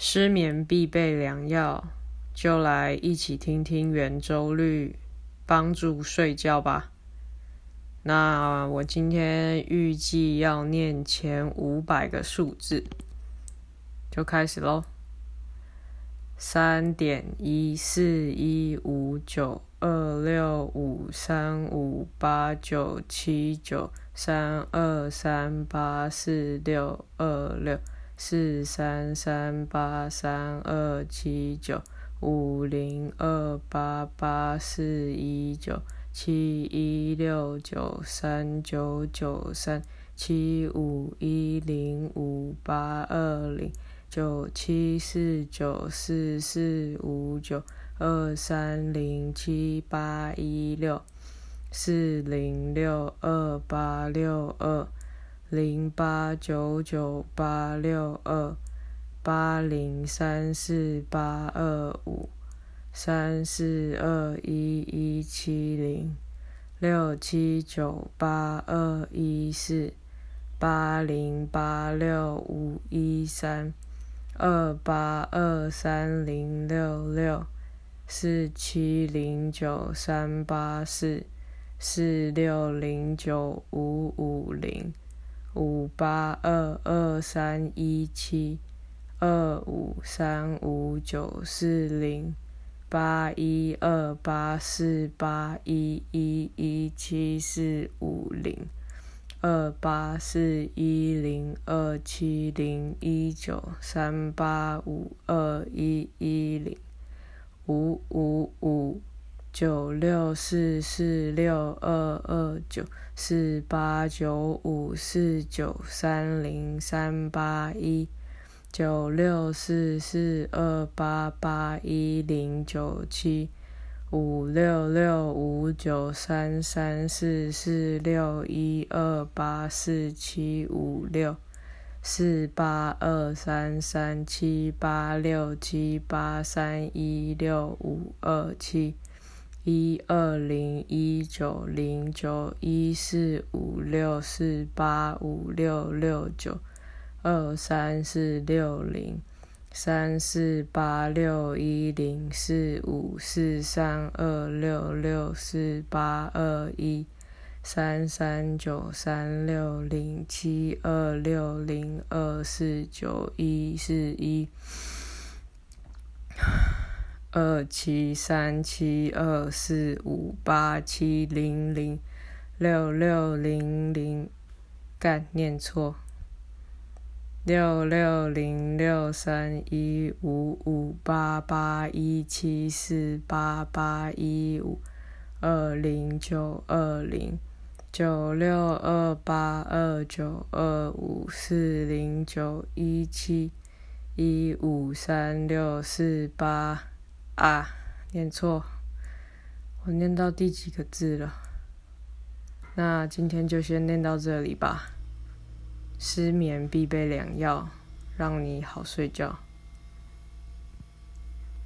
失眠必备良药，就来一起听听圆周率，帮助睡觉吧。那我今天预计要念前五百个数字，就开始喽。三点一四一五九二六五三五八九七九三二三八四六二六。四三三八三二七九五零二八八四一九七一六九三九九三七五一零五八二零九七四九四四五九二三零七八一六四零六二八六二。零八九九八六二八零三四八二五三四二一一七零六七九八二一四八零八六五一三二八二三零六六四七零九三八四四六零九五五零。五八二二三一七二五三五九四零八一二八四八一一一七四五零二八四一零二七零一九三八五二一一零五五五。九六四四六二二九四八九五四九三零三八一九六四四二八八一零九七五六六五九三三四四六一二八四七五六四八二三三七八六七八三一六五二七。一二零一九零九一四五六四八五六六九二三四六零三四八六一零四五四三二六六四八二一三三九三六零七二六零二四九一四一。二七三七二四五八七零零六六零零，干念错。六六零六三一五五八八一七四八八一五二零九二零九六二八二九二五四零九一七一五三六四八。啊，念错，我念到第几个字了？那今天就先念到这里吧。失眠必备良药，让你好睡觉。